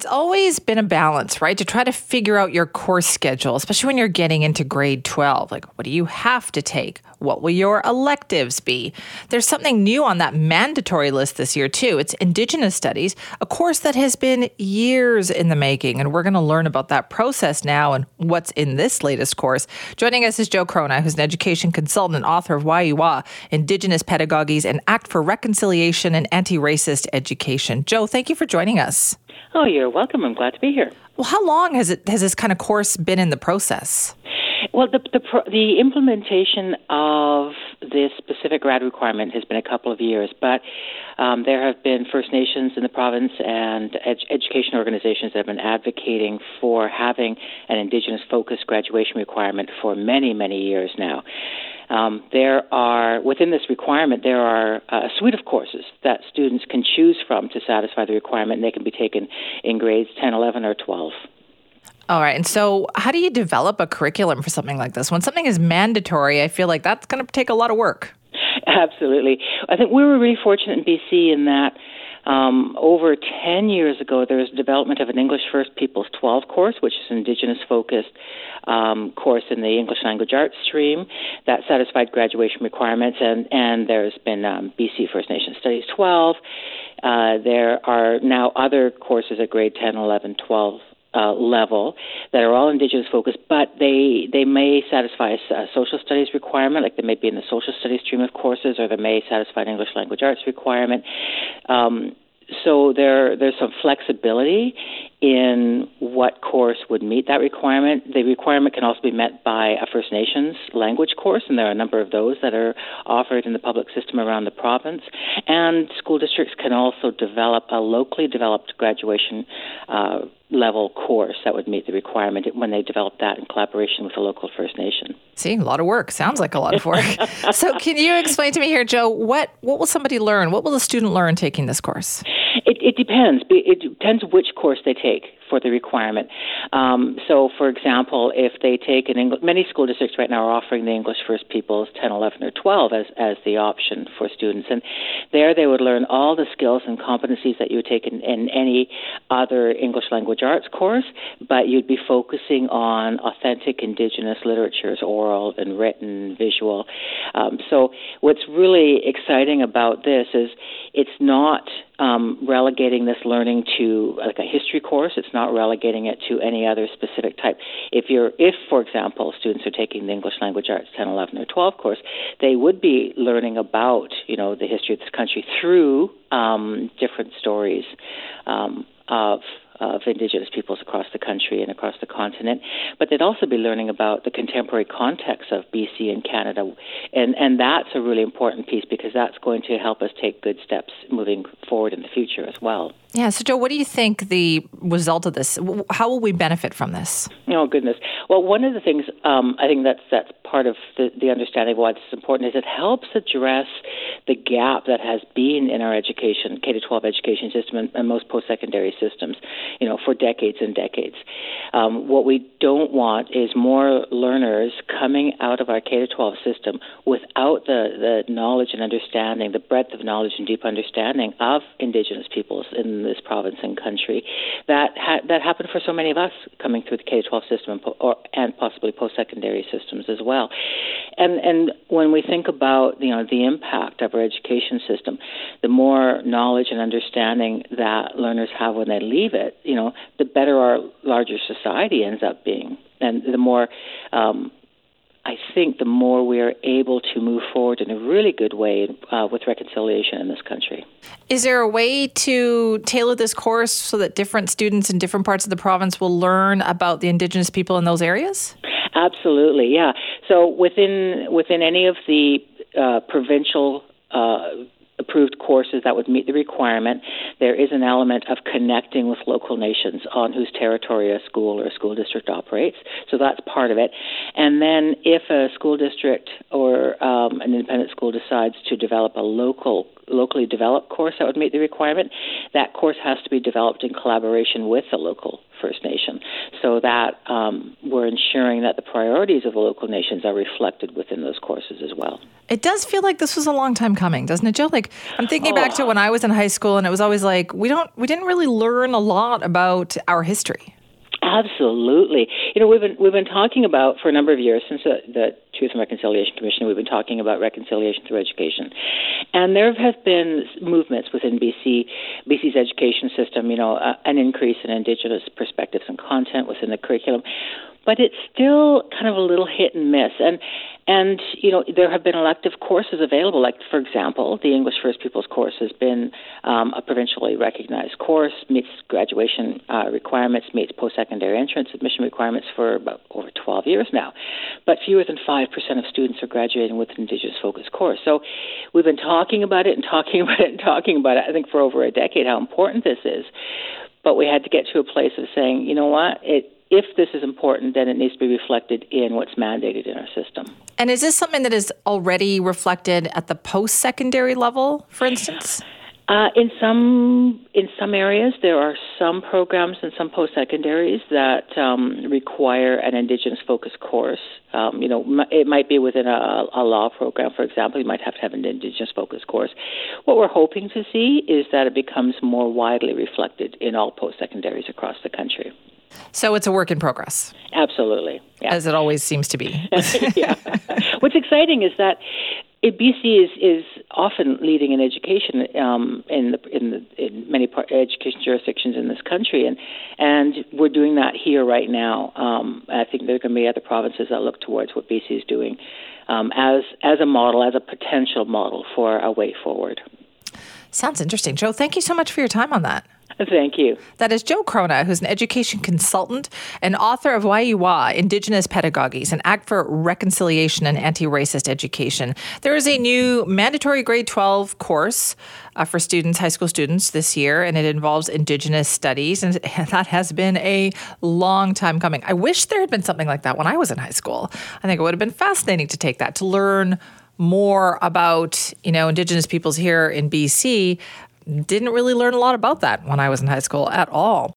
It's always been a balance, right? To try to figure out your course schedule, especially when you're getting into grade 12. Like, what do you have to take? What will your electives be? There's something new on that mandatory list this year, too. It's Indigenous Studies, a course that has been years in the making. And we're going to learn about that process now and what's in this latest course. Joining us is Jo Chrona, who's an education consultant and author of Wayi Wah, Indigenous Pedagogies, and Act for Reconciliation and Anti Racist Education. Jo, thank you for joining us. Oh, you're welcome. I'm glad to be here. Well, how long has it has this kind of course been in the process? Well, the the, the implementation of this specific grad requirement has been a couple of years, but um, there have been First Nations in the province and ed- education organizations that have been advocating for having an Indigenous focused graduation requirement for many, many years now. Um, there are within this requirement there are a suite of courses that students can choose from to satisfy the requirement, and they can be taken in grades 10, 11, or 12. All right. And so, how do you develop a curriculum for something like this? When something is mandatory, I feel like that's going to take a lot of work. Absolutely. I think we were really fortunate in BC in that um, over 10 years ago, there was development of an English First Peoples 12 course, which is an Indigenous focused um, course in the English language arts stream that satisfied graduation requirements. And, and there's been um, BC First Nation Studies 12. Uh, there are now other courses at grade 10, 11, 12 uh, level that are all Indigenous focused, but they they may satisfy a, social studies requirement, like they may be in the social studies stream of courses, or they may satisfy an English language arts requirement. Um, so there there's some flexibility in what course would meet that requirement. The requirement can also be met by a First Nations language course, and there are a number of those that are offered in the public system around the province. And school districts can also develop a locally developed graduation uh, level course that would meet the requirement when they develop that in collaboration with the local First Nation. See, a lot of work. Sounds like a lot of work. so, can you explain to me here, Jo, what, what will somebody learn? What will a student learn taking this course? It, it depends. It depends which course they take for the requirement. Um, so, for example, if they take an English, many school districts right now are offering the English First Peoples 10, 11, or 12 as, as the option for students. And there they would learn all the skills and competencies that you would take in, in any other English language arts course, but you'd be focusing on authentic Indigenous literatures, oral and written, visual. Um, so, what's really exciting about this is it's not um, relegating this learning to like a history course. It's not relegating it to any other specific type. If you're, if for example, students are taking the English Language Arts 10, 11, or 12 course, they would be learning about you know the history of this country through um, different stories um, of of Indigenous peoples across the country and across the continent. But they'd also be learning about the contemporary context of BC and Canada. And, and that's a really important piece because that's going to help us take good steps moving forward in the future as well. Yeah. So, Jo, what do you think the result of this? How will we benefit from this? Oh goodness. Well, one of the things um, I think that's that's part of the, the understanding of why this is important is it helps address the gap that has been in our education, K to 12 education system, and, and most post secondary systems, you know, for decades and decades. Um, what we don't want is more learners coming out of our K to 12 system without the the knowledge and understanding, the breadth of knowledge and deep understanding of Indigenous peoples in this province and country. That ha- that happened for so many of us coming through the K-12 system and, po- or, and possibly post-secondary systems as well. And and when we think about you know the impact of our education system, the more knowledge and understanding that learners have when they leave it, you know, the better our larger society ends up being, and the more um, I think the more we are able to move forward in a really good way uh, with reconciliation in this country. Is there a way to tailor this course so that different students in different parts of the province will learn about the Indigenous people in those areas? Absolutely, yeah. So within within any of the uh, provincial uh, approved courses that would meet the requirement, there is an element of connecting with local nations on whose territory a school or a school district operates. So that's part of it. And then if a school district or um, an independent school decides to develop a local locally developed course that would meet the requirement, that course has to be developed in collaboration with the local First Nation. so that um, we're ensuring that the priorities of the local nations are reflected within those courses as well. It does feel like this was a long time coming, doesn't it, Jo? Like I'm thinking oh. back to when I was in high school, and it was always like we don't, we didn't really learn a lot about our history. Absolutely. You know, we've been we've been talking about for a number of years since the, the Truth and Reconciliation Commission. We've been talking about reconciliation through education, and there have been movements within BC, BC's education system. You know, uh, an increase in Indigenous perspectives and content within the curriculum but it's still kind of a little hit and miss. And and you know there have been elective courses available. Like for example, the English First Peoples course has been um, a provincially recognized course, meets graduation uh, requirements, meets post-secondary entrance admission requirements for about over 12 years now. But fewer than five percent of students are graduating with an Indigenous focused course. So we've been talking about it and talking about it and talking about it. I think for over a decade how important this is. But we had to get to a place of saying, you know what, it if this is important, then it needs to be reflected in what's mandated in our system. And is this something that is already reflected at the post-secondary level, for instance? Uh, in some in some areas, there are some programs and some post secondaries that um, require an Indigenous focused course. Um, you know, it might be within a, a law program, for example. You might have to have an Indigenous focused course. What we're hoping to see is that it becomes more widely reflected in all post secondaries across the country. So it's a work in progress. Absolutely. Yeah. As it always seems to be. yeah. What's exciting is that BC is, is often leading in education um, in, the, in, the, in many part, education jurisdictions in this country, and and we're doing that here right now. Um, I think there are going to be other provinces that look towards what BC is doing um, as as a model, as a potential model for a way forward. Sounds interesting, Jo. Thank you so much for your time on that. Thank you. That is Jo Chrona, who's an education consultant and author of Wayi Wah, Indigenous Pedagogies, an act for reconciliation and anti-racist education. There is a new mandatory grade 12 course uh, for students, high school students this year, and it involves Indigenous studies, and that has been a long time coming. I wish there had been something like that when I was in high school. I think it would have been fascinating to take that, to learn more about you know indigenous peoples here in BC didn't really learn a lot about that when I was in high school at all.